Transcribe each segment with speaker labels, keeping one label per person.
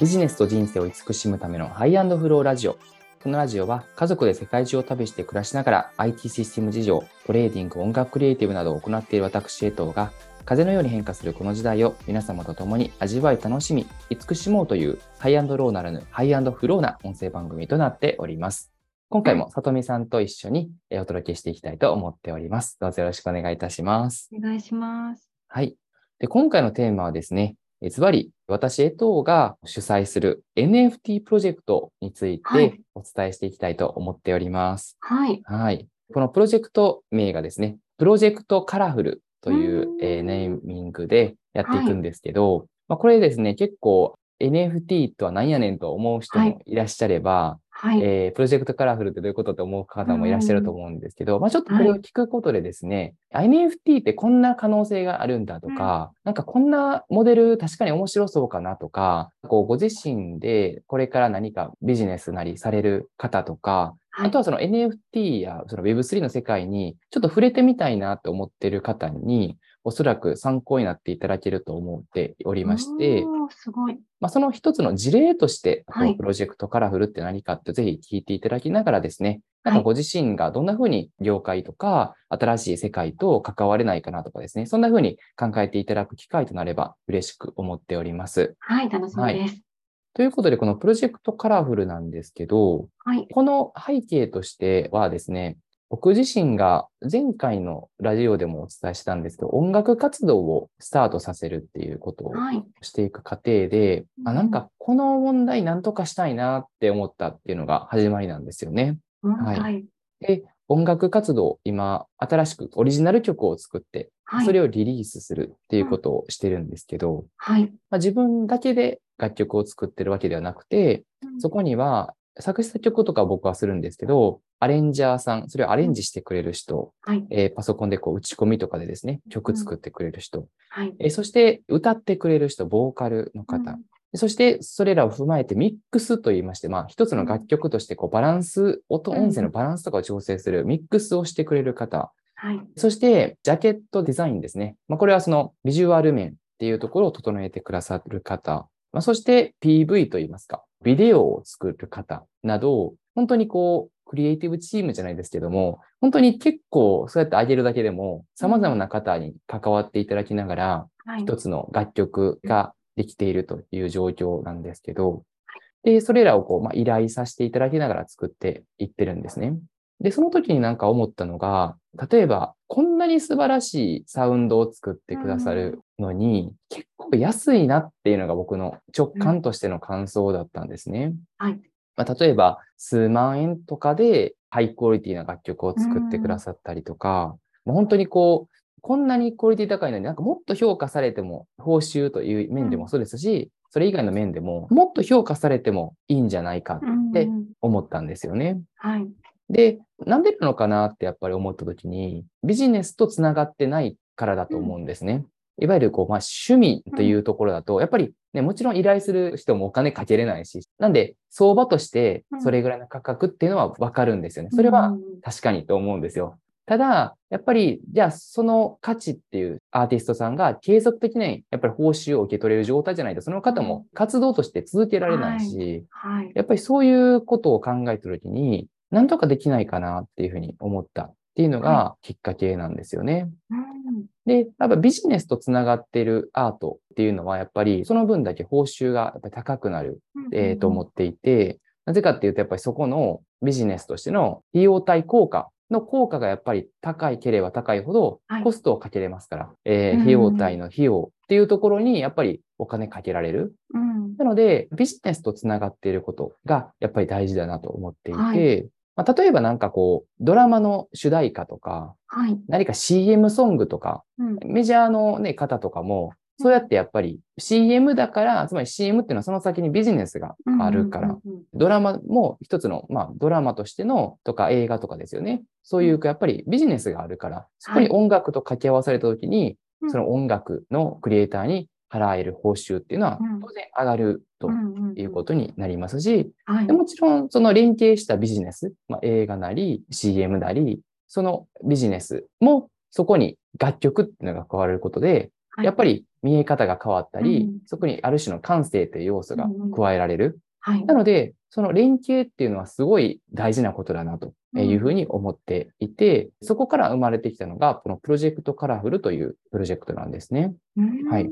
Speaker 1: ビジネスと人生を慈しむための High and Flow ラジオ。このラジオは家族で世界中を旅して暮らしながら IT システム事業、トレーディング、音楽クリエイティブなどを行っている私、江藤が風のように変化するこの時代を皆様と共に味わい楽しみ、慈しもうという High and Low ならぬ High and Flow な音声番組となっております。今回もさとみさんと一緒にお届けしていきたいと思っております。どうぞよろしくお願いいたします。
Speaker 2: お願いします。
Speaker 1: はい。で今回のテーマはですね、ズバリ、私、江藤が主催する NFT プロジェクトについてお伝えしていきたいと思っております。
Speaker 2: はい。
Speaker 1: はい。このプロジェクト名がですね、プロジェクトカラフルという、えー、ネーミングでやっていくんですけど、はい、まあ、これですね、結構 NFT とは何やねんと思う人もいらっしゃれば、はい、えー、プロジェクトカラフルってどういうことって思う方もいらっしゃると思うんですけど、まあちょっとこれを聞くことでですね、はい、NFT ってこんな可能性があるんだとか、うん、なんかこんなモデル確かに面白そうかなとか、こうご自身でこれから何かビジネスなりされる方とか、あとはその NFT やその Web3 の世界にちょっと触れてみたいなと思っている方に、おそらく参考になっていただけると思っておりまして、
Speaker 2: すごい。
Speaker 1: まあ、その一つの事例として、このプロジェクトカラフルって何かってぜひ聞いていただきながらですね、なんかご自身がどんな風に業界とか新しい世界と関われないかなとかですね、そんな風に考えていただく機会となれば嬉しく思っております。
Speaker 2: はい、楽しみです。はい
Speaker 1: ということで、このプロジェクトカラフルなんですけど、はい、この背景としてはですね、僕自身が前回のラジオでもお伝えしたんですけど、音楽活動をスタートさせるっていうことをしていく過程で、はい、あなんかこの問題なんとかしたいなって思ったっていうのが始まりなんですよね。
Speaker 2: うん、はい。
Speaker 1: で、音楽活動、今、新しくオリジナル曲を作って、それをリリースするっていうことをしてるんですけど、
Speaker 2: はい。
Speaker 1: まあ、自分だけで楽曲を作ってるわけではなくて、そこには作詞作曲とか僕はするんですけど、アレンジャーさん、それをアレンジしてくれる人、はい、えー、パソコンでこう打ち込みとかでですね、曲作ってくれる人、うん。はい、えー、そして歌ってくれる人、ボーカルの方、うん、そしてそれらを踏まえてミックスと言いまして、まあ一つの楽曲としてこうバランス、音、音声のバランスとかを調整するミックスをしてくれる方、はい、そしてジャケットデザインですね。まあ、これはそのビジュアル面っていうところを整えてくださる方、まあ、そして PV と言いますか、ビデオを作る方など、本当にこう、クリエイティブチームじゃないですけども、本当に結構そうやってあげるだけでも、様々な方に関わっていただきながら、一つの楽曲ができているという状況なんですけど、で、それらをこう、まあ、依頼させていただきながら作っていってるんですね。で、その時になんか思ったのが、例えば、こんなに素晴らしいサウンドを作ってくださるのに、うん、結構安いなっていうのが僕の直感としての感想だったんですね。
Speaker 2: うん、はい。
Speaker 1: まあ、例えば、数万円とかでハイクオリティな楽曲を作ってくださったりとか、うん、本当にこう、こんなにクオリティ高いのになんかもっと評価されても、報酬という面でもそうですし、それ以外の面でも、もっと評価されてもいいんじゃないかって思ったんですよね。
Speaker 2: はい。
Speaker 1: で、なんでなのかなってやっぱり思った時に、ビジネスと繋がってないからだと思うん。ですね。いわゆるこう、まあ、趣味というところだと、やっぱりね、もちろん依頼する人もお金かけれないし、なんで、相場としてそれぐらいの価格っていうのはわかるんですよね。それは確かにと思うんですよ。ただ、やっぱり、じゃあその価値っていうアーティストさんが継続的にやっぱり報酬を受け取れる状態じゃないと、その方も活動として続けられないし、はい。はい、やっぱりそういうことを考えてるときに、なんとかできないかなっていうふうに思ったっていうのがきっかけなんですよね。で、やっぱビジネスとつながっているアートっていうのは、やっぱりその分だけ報酬がやっぱり高くなる、えー、と思っていて、なぜかっていうと、やっぱりそこのビジネスとしての費用対効果の効果がやっぱり高いければ高いほどコストをかけれますから、はい、えー、費用対の費用っていうところにやっぱりお金かけられる。うん、なので、ビジネスとつながっていることがやっぱり大事だなと思っていて、はい、まあ、例えばなんかこう、ドラマの主題歌とか、はい、何か CM ソングとか、うん、メジャーの、ね、方とかも、そうやってやっぱり CM だから、つまり CM っていうのはその先にビジネスがあるから、ドラマも一つの、まあドラマとしてのとか映画とかですよね。そういうやっぱりビジネスがあるから、そこに音楽と掛け合わされた時に、その音楽のクリエイターに払える報酬っていうのは当然上がるということになりますし、もちろんその連携したビジネス、まあ、映画なり CM なり、そのビジネスもそこに楽曲っていうのが加わることで、
Speaker 2: はい
Speaker 1: やっぱり見え方が変わったり、
Speaker 2: うん
Speaker 1: そこにある種の感性という要素が加えられる。
Speaker 2: はい。
Speaker 1: なので、その連携っていうのはすごい大事なことだなというふうに思っていて、そこから生まれてきたのが、このプロジェクトカラフルというプロジェクトなんですね。
Speaker 2: うん
Speaker 1: はい。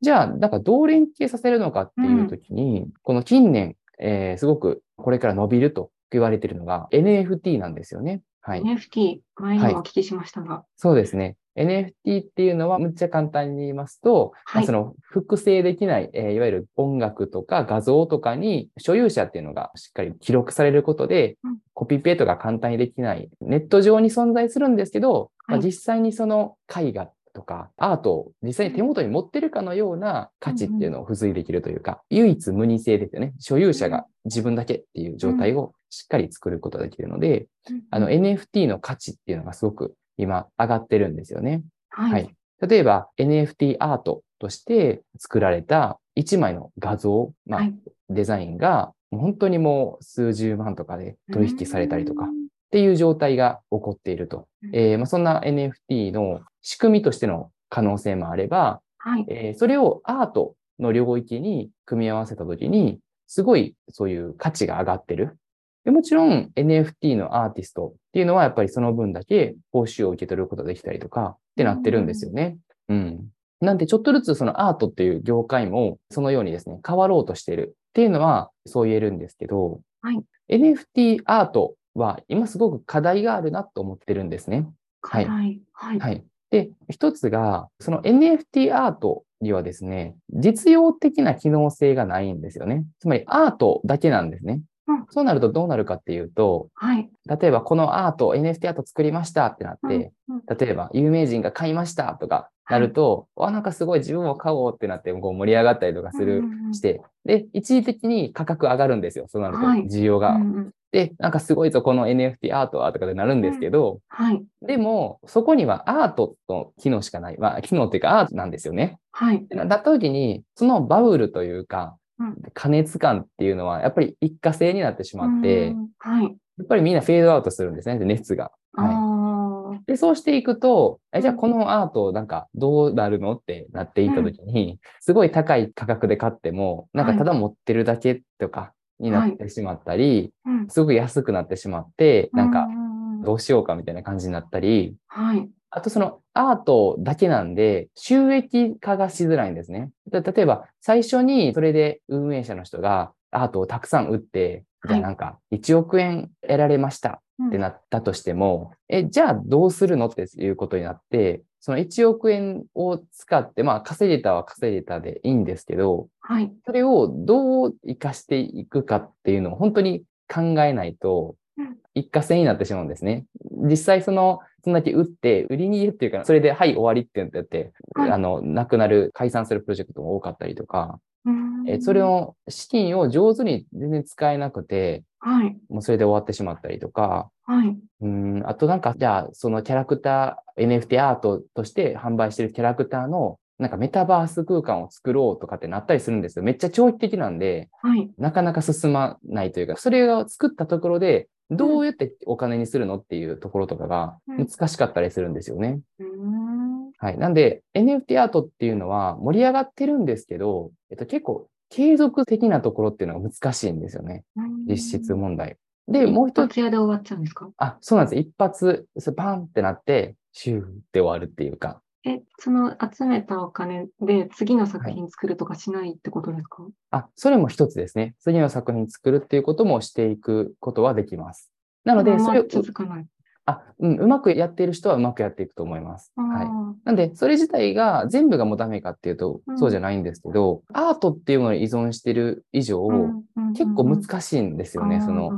Speaker 1: じゃあ、なんかどう連携させるのかっていうときに、この近年、えーすごくこれから伸びると言われているのが NFT なんですよね。はい。
Speaker 2: NFT、前にもお聞きしましたが。
Speaker 1: そうですね。NFT っていうのは、むっちゃ簡単に言いますと、
Speaker 2: はい
Speaker 1: まあその複製できない、えーいわゆる音楽とか画像とかに所有者っていうのがしっかり記録されることで、
Speaker 2: うん
Speaker 1: コピペートが簡単にできない、ネット上に存在するんですけど、まあ
Speaker 2: はい
Speaker 1: 実際にその絵画とかアートを実際に手元に持ってるかのような価値っていうのを付随できるというか、唯一無二性ですよね。所有者が自分だけっていう状態をしっかり作ることができるので、あの NFT の価値っていうのがすごく今上がってるんですよね。
Speaker 2: は
Speaker 1: はい。例えば NFT アートとして作られた1枚の画像、まあ
Speaker 2: はい
Speaker 1: デザインが本当にもう数十万とかで取引されたりとかっていう状態が起こっていると。
Speaker 2: うん
Speaker 1: えーまあ、そんな NFT の仕組みとしての可能性もあれば、
Speaker 2: はい。
Speaker 1: えーそれをアートの領域に組み合わせたときに、すごいそういう価値が上がってる。でもちろん NFT のアーティストっていうのはやっぱりその分だけ報酬を受け取ることができたりとかってなってるんですよね。うん。なんでちょっとずつそのアートっていう業界もそのようにですね、変わろうとしてるっていうのはそう言えるんですけど、
Speaker 2: はい
Speaker 1: NFT アートは今すごく課題があるなと思ってるんですね。はい
Speaker 2: 課題。はい。
Speaker 1: はい。で、一つが、その NFT アートにはですね、実用的な機能性がないんですよね。つまりアートだけなんですね。
Speaker 2: うん
Speaker 1: そうなるとどうなるかっていうと、
Speaker 2: はい。
Speaker 1: 例えばこのアート、NFT アート作りましたってなって、
Speaker 2: うん
Speaker 1: 例えば有名人が買いましたとかなると、あ、なんかすごい自分も買おうってなってこう盛り上がったりとかする、
Speaker 2: うんうんうん
Speaker 1: して、で、一時的に価格上がるんですよ。そうなると、
Speaker 2: はい
Speaker 1: 需要が。
Speaker 2: うんうん
Speaker 1: で、なんかすごいぞ、この NFT アートはとかでなるんですけど、
Speaker 2: はい。
Speaker 1: でも、そこにはアートの機能しかない。まあ、機能っていうかアートなんですよね。
Speaker 2: はい。
Speaker 1: なだった時に、そのバブルというか
Speaker 2: うん、
Speaker 1: 加熱感っていうのは、やっぱり一過性になってしまって
Speaker 2: う、んはい。
Speaker 1: やっぱりみんなフェードアウトするんですね、熱が。で、そうしていくと、え、じゃあ
Speaker 2: うん
Speaker 1: このアート、なんかどうなるのってなっていった時に、すごい高い価格で買っても、なんかただ持ってるだけとかになってしまったり、
Speaker 2: うん。
Speaker 1: すごく安くなってしまって、なんか
Speaker 2: ううん。
Speaker 1: どうしようかみたいな感じになったり、
Speaker 2: はい。
Speaker 1: あとそのアートだけなんで収益化がしづらいんですね。で例えば最初にそれで運営者の人がアートをたくさん売って、じゃあ
Speaker 2: はい
Speaker 1: なんか1億円得られましたってなったとしても、え、じゃあどうするのっていうことになって、その1億円を使って、まあ稼げたは稼げたでいいんですけど、
Speaker 2: はい。
Speaker 1: それをどう活かしていくかっていうのを本当に考えないと
Speaker 2: うん、
Speaker 1: 一過性になってしまうんですね。実際その、そんだけ売って、売りに入れっていうか、それで、はい、終わりって言って、
Speaker 2: はい
Speaker 1: あの、なくなる、解散するプロジェクトも多かったりとか、
Speaker 2: うん
Speaker 1: えそれ。を、資金を上手に全然使えなくて、
Speaker 2: はい。
Speaker 1: もうそれで終わってしまったりとか、
Speaker 2: はい。
Speaker 1: うん、あとなんか、じゃあ、そのキャラクター、NFT アートとして販売してるキャラクターの、なんかメタバース空間を作ろうとかってなったりするんですよ。めっちゃ長期的なんで、
Speaker 2: はい。
Speaker 1: なかなか進まないというか、それを作ったところで、どうやってお金にするのっていうところとかが
Speaker 2: うん
Speaker 1: 難しかったりするんですよね。はい。なんで、NFT アートっていうのは盛り上がってるんですけど、えっと、結構継続的なところっていうのが難しいんですよね。実質問題。で、もう一つ、
Speaker 2: 屋で終わっちゃうんですか？
Speaker 1: あ、そうなんです。一発、バンってなって、シューって終わるっていうか。
Speaker 2: え、その集めたお金で次の作品作るとかしないってことですか？
Speaker 1: あ、それも一つですね。次の作品作るっていうこともしていくことはできます。なので、それを、
Speaker 2: 続かない。
Speaker 1: あ、うん、うまくやっている人はうまくやっていくと思います。はい。
Speaker 2: あ
Speaker 1: なんで、それ自体が全部がもうダメかっていうと
Speaker 2: う、ん
Speaker 1: そうじゃないんですけど、アートっていうものに依存してる以上、
Speaker 2: ーうんうんうん
Speaker 1: 結構難しいんですよね。その。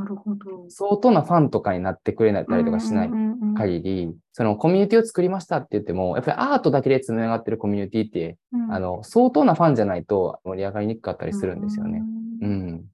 Speaker 1: 相当なファンとかになってくれたりとかしない
Speaker 2: うんうんうん
Speaker 1: 限り、そのコミュニティを作りましたって言っても、やっぱりアートだけで繋がってるコミュニティって、
Speaker 2: うん
Speaker 1: あの、相当なファンじゃないと盛り上がりにくかったりするんですよね。
Speaker 2: う
Speaker 1: うんん。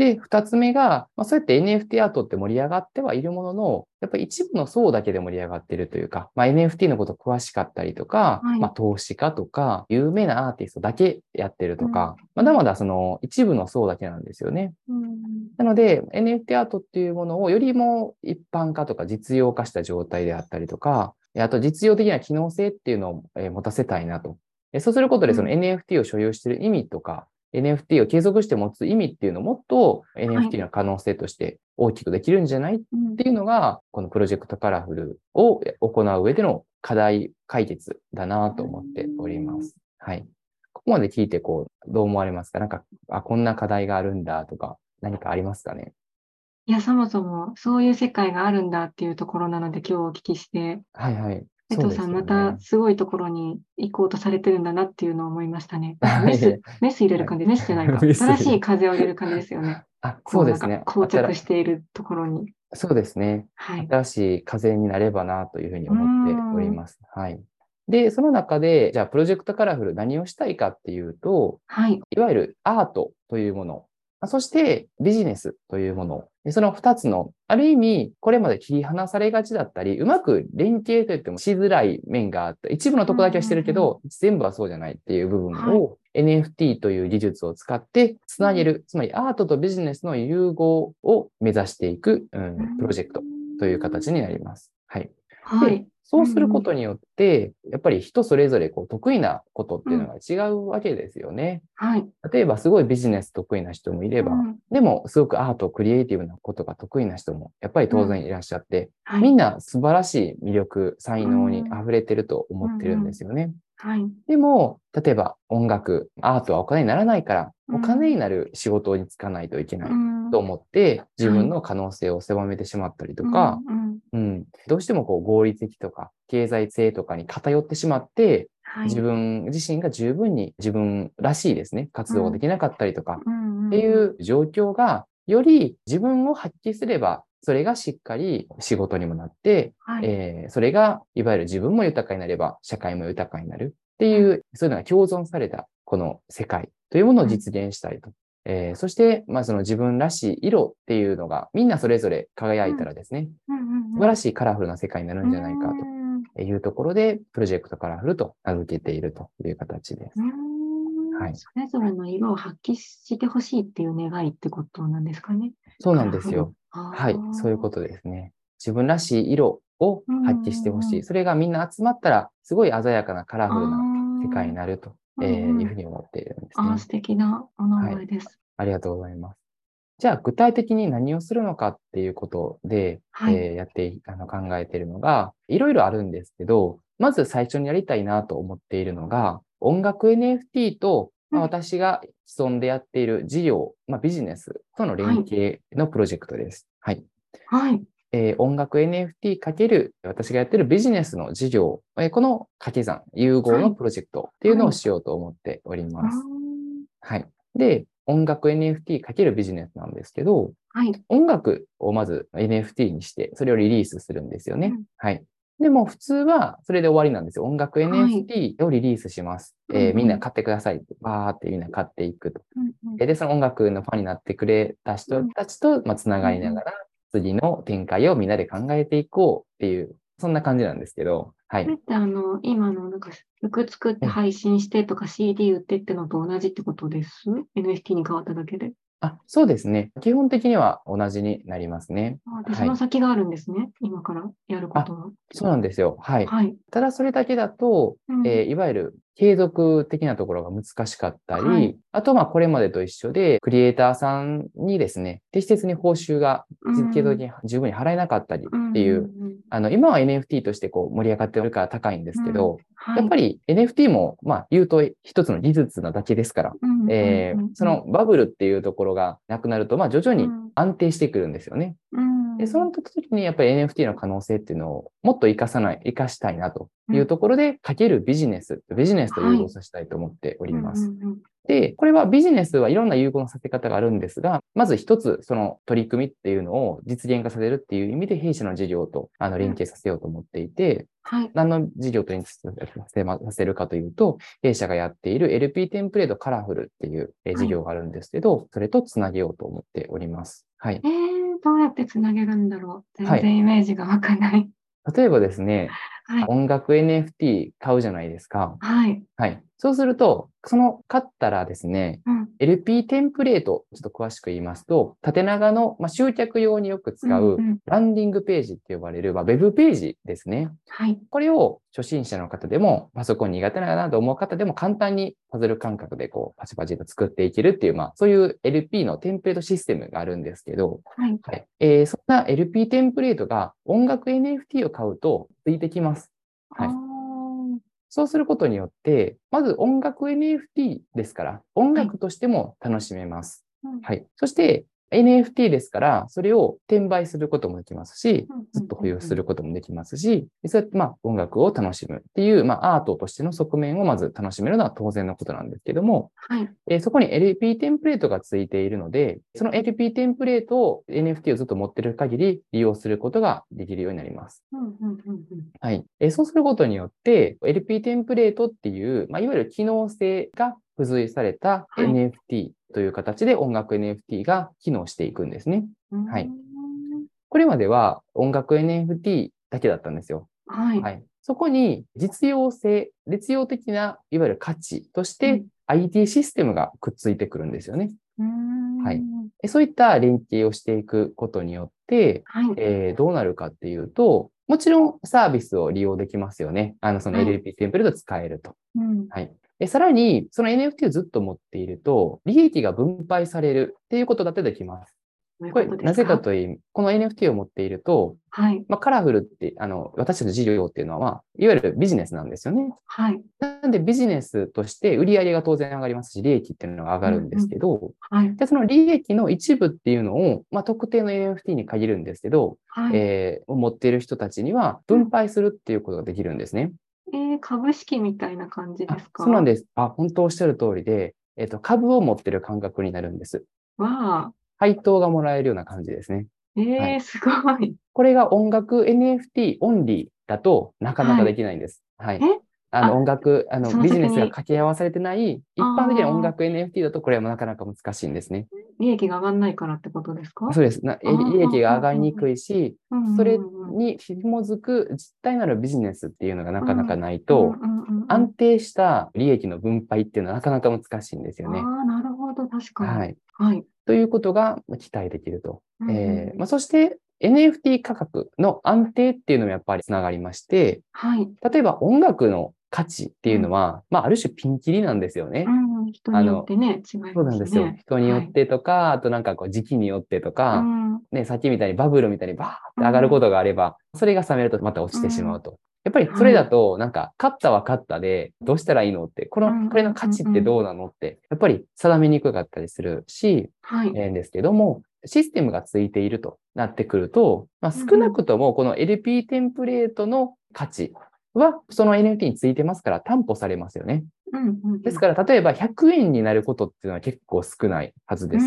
Speaker 1: で、二つ目が、まあ、そうやって NFT アートって盛り上がってはいるものの、やっぱり一部の層だけで盛り上がってるというか、まあ、NFT のこと詳しかったりとか、
Speaker 2: はい。
Speaker 1: まあ、投資家とか、有名なアーティストだけやってるとか、まだまだその一部の層だけなんですよね。
Speaker 2: うん
Speaker 1: なので、NFT アートっていうものをよりも一般化とか実用化した状態であったりとか、あと実用的な機能性っていうのをえー持たせたいなと。えそうすることで、
Speaker 2: うん。
Speaker 1: その NFT を所有している意味とか、NFT を継続して持つ意味っていうのをもっと NFT の可能性として大きくできるんじゃないっ
Speaker 2: うん
Speaker 1: ていうのが、このプロジェクトカラフルを行う上での課題解決だなと思っております。はい。ここまで聞いて、こう、どう思われますか？なんか、あ、こんな課題があるんだとか、何かありますかね？
Speaker 2: いや、そもそもそういう世界があるんだっていうところなので、今日お聞きして、
Speaker 1: はいはい。
Speaker 2: 江藤さん、またすごいところに行こうとされてるんだなっていうのを思いましたね。
Speaker 1: はい
Speaker 2: メス、メス入れる感じ、メスじゃないか。新しい風を入れる感じですよね。
Speaker 1: あ、そうですね。
Speaker 2: か膠着しているところに。
Speaker 1: そうですね。
Speaker 2: はい。
Speaker 1: 新しい風になればなというふうに思っております。はい。で、その中で、じゃあ、プロジェクトカラフル何をしたいかっていうと、
Speaker 2: はい。
Speaker 1: いわゆるアートというもの、あそしてビジネスというもの、でその二つの、ある意味、これまで切り離されがちだったり、うまく連携といってもしづらい面があった。一部のとこだけはしてるけど、全部はそうじゃないっていう部分を、NFT という技術を使ってつなげる、つまりアートとビジネスの融合を目指していく、うん、プロジェクトという形になります。はい。
Speaker 2: はい。
Speaker 1: そうすることによって、やっぱり人それぞれこう得意なことっていうのが違うわけですよね。
Speaker 2: はい。
Speaker 1: 例えばすごいビジネス得意な人もいれば、
Speaker 2: うん
Speaker 1: でもすごくアート、クリエイティブなことが得意な人もやっぱり当然いらっしゃって、
Speaker 2: はい。
Speaker 1: みんな素晴らしい魅力、才能に溢れてると思ってるんですよね。
Speaker 2: はい。
Speaker 1: でも、例えば音楽、アートはお金にならないから、
Speaker 2: うん
Speaker 1: お金になる仕事に就かないといけない
Speaker 2: うん
Speaker 1: と思って、自分の可能性を狭めてしまったりとか、
Speaker 2: うんうん
Speaker 1: うん、どうしてもこう合理的とか経済性とかに偏ってしまって、
Speaker 2: はい。
Speaker 1: 自分自身が十分に自分らしいですね、活動ができなかったりとか、っていう状況が、より自分を発揮すれば、それがしっかり仕事にもなって、
Speaker 2: はい。
Speaker 1: えーそれがいわゆる自分も豊かになれば、社会も豊かになるっていう、そういうのが共存されたこの世界というものを実現したいと。えーそして、まあ、その自分らしい色っていうのが、みんなそれぞれ輝いたらですね、素晴らしいカラフルな世界になるんじゃないか
Speaker 2: うん。
Speaker 1: というところで、プロジェクトカラフルと名付けているという形です。はい。
Speaker 2: それぞれの色を発揮してほしいっていう願いってことなんですかね。
Speaker 1: そうなんですよ。
Speaker 2: は
Speaker 1: はい、そういうことですね。自分らしい色を発揮してほしい。それがみんな集まったら、すごい鮮やかなカラフルな
Speaker 2: な
Speaker 1: 世界になると、
Speaker 2: うん
Speaker 1: えー
Speaker 2: うん
Speaker 1: いうふうに思っているんですね
Speaker 2: あー。素敵なお名前です。
Speaker 1: ありがとうございます。じゃあ、具体的に何をするのかっていうことで、
Speaker 2: はい
Speaker 1: えーやっていあの考えているのが、いろいろあるんですけど、まず最初にやりたいなと思っているのが、音楽 NFT と、まあ
Speaker 2: うん
Speaker 1: 私が既存でやっている事業、まあ、ビジネスとの連携のプロジェクトです。はい。
Speaker 2: はい。
Speaker 1: えー音楽 NFT かける私がやってるビジネスの事業、えーこの掛け算、融合のプロジェクトっていうのをしようと思っております。はい。で、音楽 NFT かけるビジネスなんですけど、
Speaker 2: はい。
Speaker 1: 音楽をまず NFT にして、それをリリースするんですよね。
Speaker 2: うん
Speaker 1: はい。でも普通はそれで終わりなんですよ。音楽
Speaker 2: い
Speaker 1: NFT をリリースします。えー
Speaker 2: うんうん
Speaker 1: みんな買ってくださいって。バーってみんな買っていくと。
Speaker 2: うんうん
Speaker 1: で、その音楽のファンになってくれた人たちと、まあ、つながりながら、次の展開をみんなで考えていこうっていう、そんな感じなんですけど、はい
Speaker 2: これ。ってあの、今のなんか曲作って配信してとか CD 売ってってのと同じってことです ?NFT に変わっただけで？
Speaker 1: あ、そうですね。基本的には同じになりますね。
Speaker 2: あで、
Speaker 1: はい
Speaker 2: その先があるんですね？今からやることは。
Speaker 1: そうなんですよ。はい。
Speaker 2: はい。
Speaker 1: ただそれだけだと、
Speaker 2: うん
Speaker 1: えーいわゆる継続的なところが難しかったり、
Speaker 2: はい。
Speaker 1: あとまあこれまでと一緒で、クリエイターさんにですね、適切に報酬が
Speaker 2: うん。
Speaker 1: 継続的に十分に払えなかったりっていう、
Speaker 2: んんん。
Speaker 1: あの、今は NFT としてこう盛り上がってるから高いんですけど、
Speaker 2: はい、
Speaker 1: やっぱり NFT も、まあ言うと一つの技術なだけですから、
Speaker 2: うんうんうん
Speaker 1: えーそのバブルっていうところがなくなると、まあ徐々に
Speaker 2: うん。
Speaker 1: 安定してくるんですよね。
Speaker 2: うん
Speaker 1: で、その時にやっぱり NFT の可能性っていうのをもっと活かさない、活かしたいなというところで、かけるビジネス、ビジネスと融合させたいと思っております。で、これはビジネスはいろんな融合のさせ方があるんですが、まず一つその取り組みっていうのを実現化させるっていう意味で弊社の事業とあの連携させようと思っていて、
Speaker 2: はい。
Speaker 1: 何の事業と連携させるかというと、弊社がやっている LP テンプレートカラフルっていうえー事業があるんですけど、それとつなげようと思っております。はい
Speaker 2: え。ー、どうやってつなげるんだろう？
Speaker 1: はい
Speaker 2: 全然イメージがわかんない。
Speaker 1: 例えばですね、
Speaker 2: はい。
Speaker 1: 音楽 NFT 買うじゃないですか。
Speaker 2: はい。
Speaker 1: はい。そうすると、その買ったらですね、
Speaker 2: うん。
Speaker 1: LP テンプレート、ちょっと詳しく言いますと、縦長の、まあ、集客用によく使うランディングページって呼ばれる、まあ、ウェブページですね。
Speaker 2: はい。
Speaker 1: これを初心者の方でも、パソコン苦手だなと思う方でも簡単にパズル感覚でこうパチパチと作っていけるっていう、まあそういう LP のテンプレートシステムがあるんですけど、
Speaker 2: はい。
Speaker 1: はい。えーそんな LP テンプレートが音楽 NFT を買うとついてきます。はいそうすることによって、まず音楽 NFT ですから、音楽としても楽しめます。
Speaker 2: うん
Speaker 1: はい。そして、NFT ですから、それを転売することもできますしずっと保有することもできますし、そうやってまあ音楽を楽しむっていう、まあアートとしての側面をまず楽しめるのは当然のことなんですけども、
Speaker 2: はい。
Speaker 1: えーそこに LP テンプレートがついているので、その LP テンプレートを NFT をずっと持っている限り利用することができるようになります。はい。えーそうすることによって、LP テンプレートっていう、まあ、いわゆる機能性が付随された
Speaker 2: はい
Speaker 1: NFT という形で音楽 NFT が機能していくんですね。はい
Speaker 2: うん
Speaker 1: これまでは音楽 NFT だけだったんですよ。
Speaker 2: はい。
Speaker 1: はい。そこに実用性、実用的ないわゆる価値とし
Speaker 2: う
Speaker 1: て
Speaker 2: ん
Speaker 1: IT システムがくっついてくるんですよね。はいえそういった連携をしていくことによって、
Speaker 2: はい。
Speaker 1: えーどうなるかっていうと、もちろんサービスを利用できますよね。あの、その
Speaker 2: はい
Speaker 1: LP テンプレート使えると。
Speaker 2: うん
Speaker 1: はい。でさらに、その NFT をずっと持っていると、利益が分配されるっていうことだってできます。これ、なぜかという、この NFT を持っていると、
Speaker 2: はい。
Speaker 1: まあ、カラフルって、あの、私たちの事業っていうのは、いわゆるビジネスなんですよね。
Speaker 2: はい。
Speaker 1: なんでビジネスとして売り上げが当然上がりますし、利益っていうのが上がるんですけど、
Speaker 2: はい。
Speaker 1: で、その利益の一部っていうのを、まあ、特定の NFT に限るんですけど、
Speaker 2: はい。
Speaker 1: えー持っている人たちには分配するっていうことができるんですね。
Speaker 2: えー株式みたいな感じ
Speaker 1: あ
Speaker 2: ですか？
Speaker 1: そうなんです。あ、本当おっしゃる通りで、えっ、と、株を持ってる感覚になるんです。
Speaker 2: わあ。
Speaker 1: 配当がもらえるような感じですね。
Speaker 2: えー
Speaker 1: はい
Speaker 2: すごい。
Speaker 1: これが音楽 NFT オンリーだとなかなかできないんです。はい。
Speaker 2: え？
Speaker 1: あの
Speaker 2: あ
Speaker 1: 音楽、あのビジネスが掛け合わされてない、一般的な音楽 NFT だとこれはなかなか難しいんですね。
Speaker 2: 利益が上がらないからってことですか？
Speaker 1: そうです。な利益が上がりにくいし、それに紐づく実体なるビジネスっていうのがなかなかないと、安定した利益の分配っていうのはなかなか難しいんですよね
Speaker 2: あ。あ、なるほど。確かに。
Speaker 1: はい。
Speaker 2: はい。
Speaker 1: ということが期待できると。
Speaker 2: うんうん
Speaker 1: えーまあ、そして NFT 価格の安定っていうのもやっぱりつながりまして、
Speaker 2: はい。
Speaker 1: 例えば音楽の価値っていうのは、まあ、ある種ピンキリなんですよね。
Speaker 2: うん、人によってね、違いますね。
Speaker 1: そうなんですよ。人によってとか、あとなんかこう時期によってとか、
Speaker 2: うん
Speaker 1: ね、さっきみたいにバブルみたいにバーって上がることがあれば、それが冷めるとまた落ちてしまうと。やっぱりそれだと、なんか、勝ったは勝ったで、どうしたらいいのって、こ
Speaker 2: うん
Speaker 1: の、これの価値ってどうなのって、やっぱり定めにくかったりするし、
Speaker 2: はい。
Speaker 1: えーんですけども、システムがついているとなってくると、まあ、少なくともこの LP テンプレートの価値は、その NFT についてますから担保されますよね。ですから、例えば100円になることっていうのは結構少ないはずです。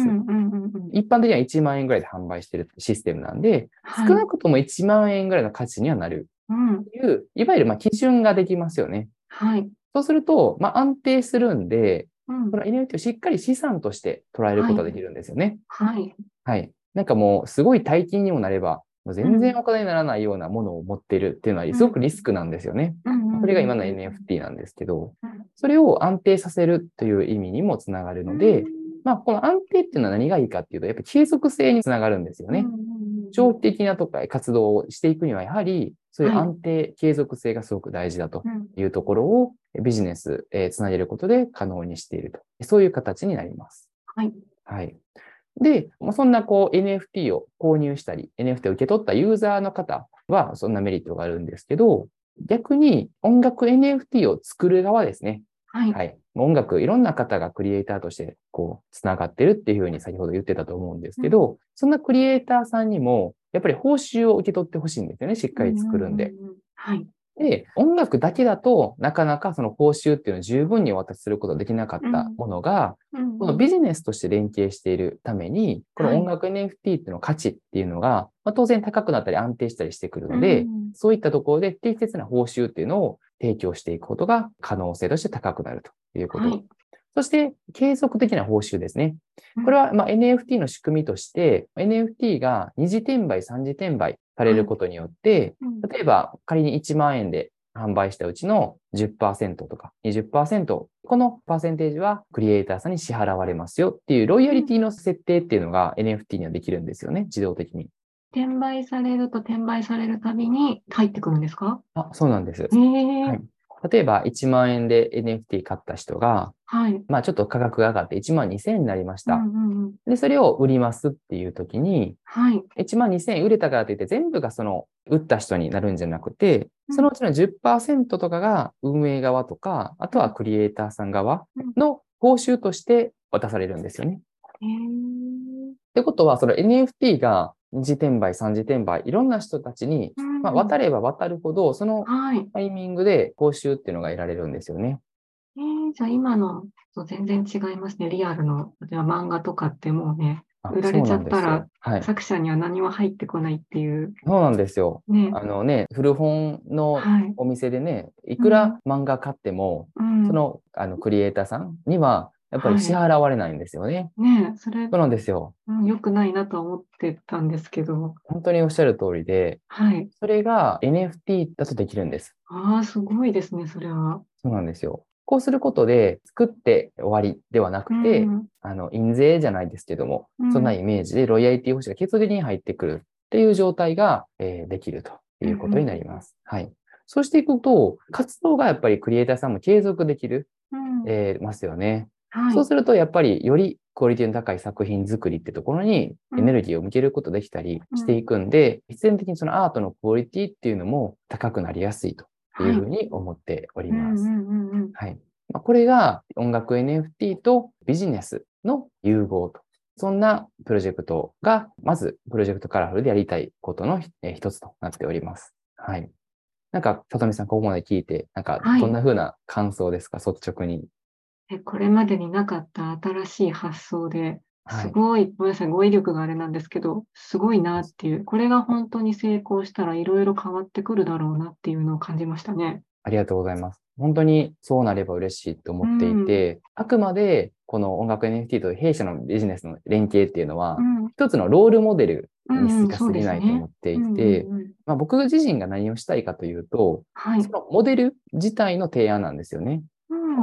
Speaker 1: 一般的には1万円ぐらいで販売しているシステムなんで、
Speaker 2: はい
Speaker 1: 少なくとも1万円ぐらいの価値にはなる
Speaker 2: うん
Speaker 1: という、いわゆるまあ基準ができますよね。
Speaker 2: はい。
Speaker 1: そうすると、まあ、安定するんで、
Speaker 2: うん
Speaker 1: この NFT をしっかり資産として捉えることができるんですよね。
Speaker 2: はい。
Speaker 1: はい。なんかもう、すごい大金にもなれば、全然お金にならないようなものを持っているっていうのは、すごくリスクなんですよね。
Speaker 2: うんうんうん
Speaker 1: これが今の NFT なんですけど
Speaker 2: うん、
Speaker 1: それを安定させるという意味にもつながるので、まあ、この安定っていうのは何がいいかっていうと、やっぱり継続性につながるんですよね。長期的なとか活動をしていくには、やはり、そういう
Speaker 2: はい
Speaker 1: 安定、継続性がすごく大事だと
Speaker 2: うん
Speaker 1: いうところをビジネス、えーつなげることで可能にしていると。そういう形になります。
Speaker 2: はい。
Speaker 1: はい。で、まあそんなこう NFT を購入したり、NFT を受け取ったユーザーの方はそんなメリットがあるんですけど、逆に音楽 NFT を作る側ですね。
Speaker 2: はい。
Speaker 1: はい。音楽、いろんな方がクリエイターとして、こう、つながってるっていうふうに先ほど言ってたと思うんですけど、そんなクリエイターさんにも、やっぱり報酬を受け取ってほしいんですよね。しっかり作るんで。
Speaker 2: うううん。はい。
Speaker 1: で、音楽だけだとなかなかその報酬っていうのを十分にお渡しすることができなかったものが、
Speaker 2: うん
Speaker 1: このビジネスとして連携しているために、この音楽 NFT っていうの価値っていうのが、まあ、当然高くなったり安定したりしてくるので、
Speaker 2: うん
Speaker 1: そういったところで適切な報酬っていうのを提供していくことが可能性として高くなるということ。
Speaker 2: はい。
Speaker 1: そして、継続的な報酬ですね。
Speaker 2: うん
Speaker 1: これはまあ NFT の仕組みとして、NFT が二次転売、三次転売されることによって、
Speaker 2: うん
Speaker 1: 例えば仮に1万円で販売したうちの10%とか20%、ここのパーセンテージはクリエイターさんに支払われますよっていうロイヤリティの設定っていうのが NFT にはできるんですよね、自動的に。
Speaker 2: 転売されると転売されるたびに入ってくるんですか？
Speaker 1: あ、そうなんです。
Speaker 2: へえ
Speaker 1: はい例えば1万円で NFT 買った人が、
Speaker 2: はい。
Speaker 1: まあちょっと価格が上がって1万2000円になりました。
Speaker 2: うんうんうん
Speaker 1: で、それを売りますっていう時に、
Speaker 2: はい。
Speaker 1: 1万2000円売れたからといって全部がその売った人になるんじゃなくて、
Speaker 2: うん
Speaker 1: そのうちの10%とかが運営側とか、あとはクリエイターさん側の報酬として渡されるんですよね。
Speaker 2: へえ
Speaker 1: ってことは、その NFT が2次転売、3次転売、いろんな人たちに、
Speaker 2: うん
Speaker 1: まあ、渡れば渡るほど、その
Speaker 2: はい。
Speaker 1: タイミングで報酬っていうのが得られるんですよね。
Speaker 2: えー、じゃあ今のと全然違いますね。リアルの、例えば漫画とかってもうね、
Speaker 1: あ
Speaker 2: 売られちゃったら
Speaker 1: はい。
Speaker 2: 作者には何も入ってこないっていう。
Speaker 1: そうなんですよ。
Speaker 2: ね。
Speaker 1: あのね、古本の
Speaker 2: はい。
Speaker 1: お店でね、いくら漫画買っても、
Speaker 2: うん。
Speaker 1: その、あの、クリエイターさんには、やっぱり
Speaker 2: はい
Speaker 1: 支払われないんですよね。
Speaker 2: ねそれ
Speaker 1: そう、なんですよ。
Speaker 2: うん良くないなとは思ってたんですけど。
Speaker 1: 本当におっしゃる通りで、
Speaker 2: はい。
Speaker 1: それが NFT だとできるんです。
Speaker 2: ああ、すごいですね、それは。
Speaker 1: そうなんですよ。こうすることで、作って終わりではなくて、
Speaker 2: うん
Speaker 1: あの、印税じゃないですけども、
Speaker 2: うん
Speaker 1: そんなイメージでロイヤリティ報酬が結実に入ってくるっていう状態が、えーできるということになります。はい。そうしていくと、活動がやっぱりクリエイターさんも継続できる、
Speaker 2: うん
Speaker 1: えーますよね。
Speaker 2: はい。
Speaker 1: そうすると、やっぱりよりクオリティの高い作品作りってところに
Speaker 2: うん
Speaker 1: エネルギーを向けることできたりしていくんで、必然的にそのアートのクオリティっていうのも高くなりやすいというふうに思っております。はい。まあこれが音楽 NFT とビジネスの融合と。そんなプロジェクトが、まずプロジェクトカラフルでやりたいことのえー一つとなっております。はい。なんか、さとみさん、ここまで聞いて、なんか
Speaker 2: は、い
Speaker 1: どんな風な感想ですか、率直に。
Speaker 2: えこれまでになかった新しい発想で、
Speaker 1: はい
Speaker 2: すごい、ごめんなさい、語彙力があれなんですけど、すごいなっていう、これが本当に成功したらいろいろ変わってくるだろうなっていうのを感じましたね。
Speaker 1: ありがとうございます。本当にそうなれば嬉しいと思っていて、あくまでこの音楽 NFT と弊社のビジネスの連携っていうのは、
Speaker 2: うん
Speaker 1: 一つのロールモデル
Speaker 2: うんうん
Speaker 1: にしか過ぎないと思ってい
Speaker 2: うん
Speaker 1: て、僕自身が何をしたいかというと、
Speaker 2: はい
Speaker 1: そ。のモデル自体の提案なんですよね。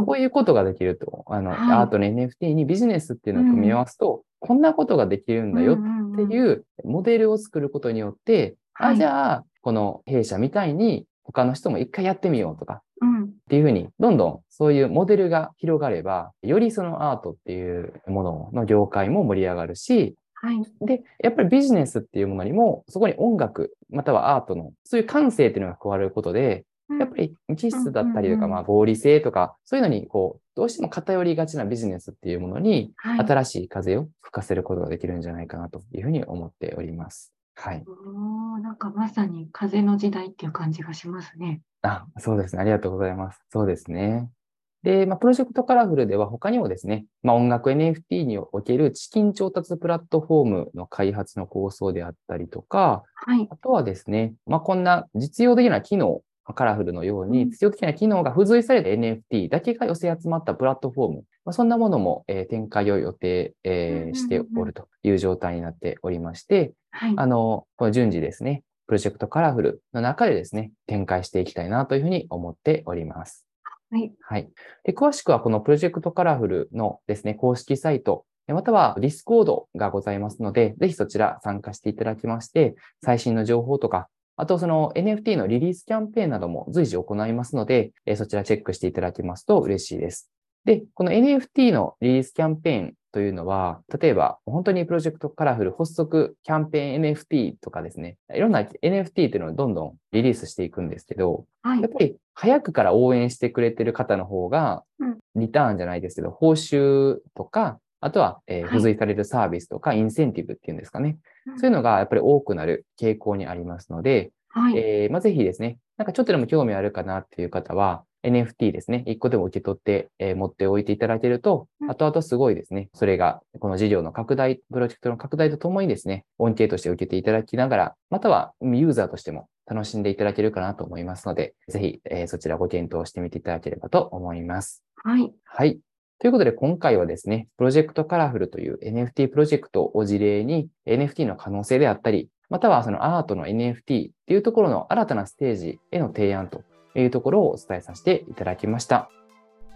Speaker 2: うん
Speaker 1: こういうことができると、あの、
Speaker 2: はい。
Speaker 1: アートの NFT にビジネスっていうのを組み合わすと、こんなことができるんだよって
Speaker 2: うん
Speaker 1: いうモデルを作ることによって、あ、
Speaker 2: はい。
Speaker 1: じゃあ、この弊社みたいに他の人も一回やってみようとか、
Speaker 2: うん。
Speaker 1: っていうふうに、どんどんそういうモデルが広がれば、よりそのアートっていうものの業界も盛り上がるし、
Speaker 2: はい。
Speaker 1: で、やっぱりビジネスっていうものにも、そこに音楽、またはアートの、そういう感性っていうのが加わることで、やっぱり気質だったりとか、まあ合理性とか、そういうのに、こう、どうしても偏りがちなビジネスっていうものに、
Speaker 2: はい。
Speaker 1: 新しい風を吹かせることができるんじゃないかなというふうに思っております。はい。
Speaker 2: おーなんかまさに風の時代っていう感じがしますね。
Speaker 1: あ、そうですね。ありがとうございます。そうですね。で、まあ、プロジェクトカラフルでは他にもですね、まあ、音楽 NFT における資金調達プラットフォームの開発の構想であったりとか、
Speaker 2: はい。
Speaker 1: あとはですね、まあ、こんな実用的な機能、カラフルのように
Speaker 2: うん
Speaker 1: 実用的な機能が付随された NFT だけが寄せ集まったプラットフォーム、まあ、そんなものも、えー展開を予定、えーしておるという状態になっておりまして、
Speaker 2: はい。
Speaker 1: あの、この順次ですね、 Project Colorful の中でですね、展開していきたいなというふうに思っております。
Speaker 2: はい。
Speaker 1: はい。で、詳しくはこの Project Colorful のですね、公式サイト、または Discord がございますので、ぜひそちら参加していただきまして、最新の情報とか、あとその NFT のリリースキャンペーンなども随時行いますので、えーそちらチェックしていただきますと嬉しいです。で、この NFT のリリースキャンペーンというのは、例えば本当にプロジェクトカラフル発足キャンペーン NFT とかですね、いろんな NFT っていうのをどんどんリリースしていくんですけど、
Speaker 2: はい
Speaker 1: やっ。ぱり早くから応援してくれてる方の方が
Speaker 2: うん、
Speaker 1: リターンじゃないですけど、報酬とか、あとは、えー
Speaker 2: はい
Speaker 1: 付随されるサービスとか、インセンティブっていうんですかね。
Speaker 2: うん
Speaker 1: そういうのがやっぱり多くなる傾向にありますので、
Speaker 2: はい。
Speaker 1: えーまあ、ぜひですね、なんかちょっとでも興味あるかなっていう方は、NFT ですね、一個でも受け取って、えー持っておいていただけると
Speaker 2: う、ん
Speaker 1: 後々すごいですね、それが、この事業の拡大、プロジェクトの拡大とともにですね、恩恵として受けていただきながら、またはユーザーとしても楽しんでいただけるかなと思いますので、ぜひ、えーそちらご検討してみていただければと思います。
Speaker 2: はい。
Speaker 1: はい。ということで、今回はですね、プロジェクトカラフルという NFT プロジェクトを事例に NFT の可能性であったり、またはそのアートの NFT っていうところの新たなステージへの提案というところをお伝えさせていただきました。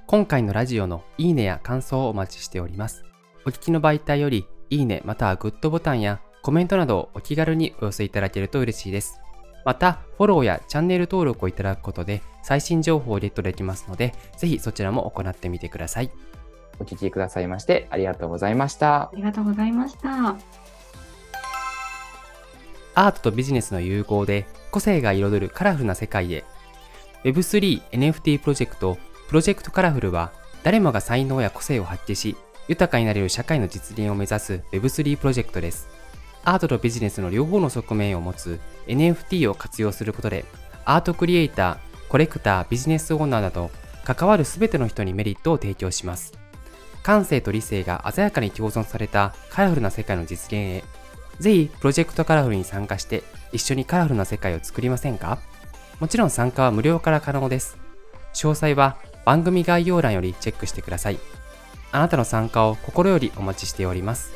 Speaker 1: 今回のラジオのいいねや感想をお待ちしております。お聞きの媒体よりいいねまたはグッドボタンやコメントなどをお気軽にお寄せいただけると嬉しいです。また、フォローやチャンネル登録をいただくことで最新情報をゲットできますので、ぜひそちらも行ってみてください。
Speaker 3: お聞きくださいましてありがとうございました。
Speaker 2: ありがとうございました。
Speaker 1: アートとビジネスの融合で個性が彩るカラフルな世界へ Web3 NFT プロジェクトプロジェクトカラフルは誰もが才能や個性を発揮し豊かになれる社会の実現を目指す Web3 プロジェクトです。アートとビジネスの両方の側面を持つ NFT を活用することでアートクリエイター、コレクター、ビジネスオーナーなど関わる全ての人にメリットを提供します。感性と理性が鮮やかに共存されたカラフルな世界の実現へぜひプロジェクトカラフルに参加して一緒にカラフルな世界を作りませんか？もちろん参加は無料から可能です。詳細は番組概要欄よりチェックしてください。あなたの参加を心よりお待ちしております。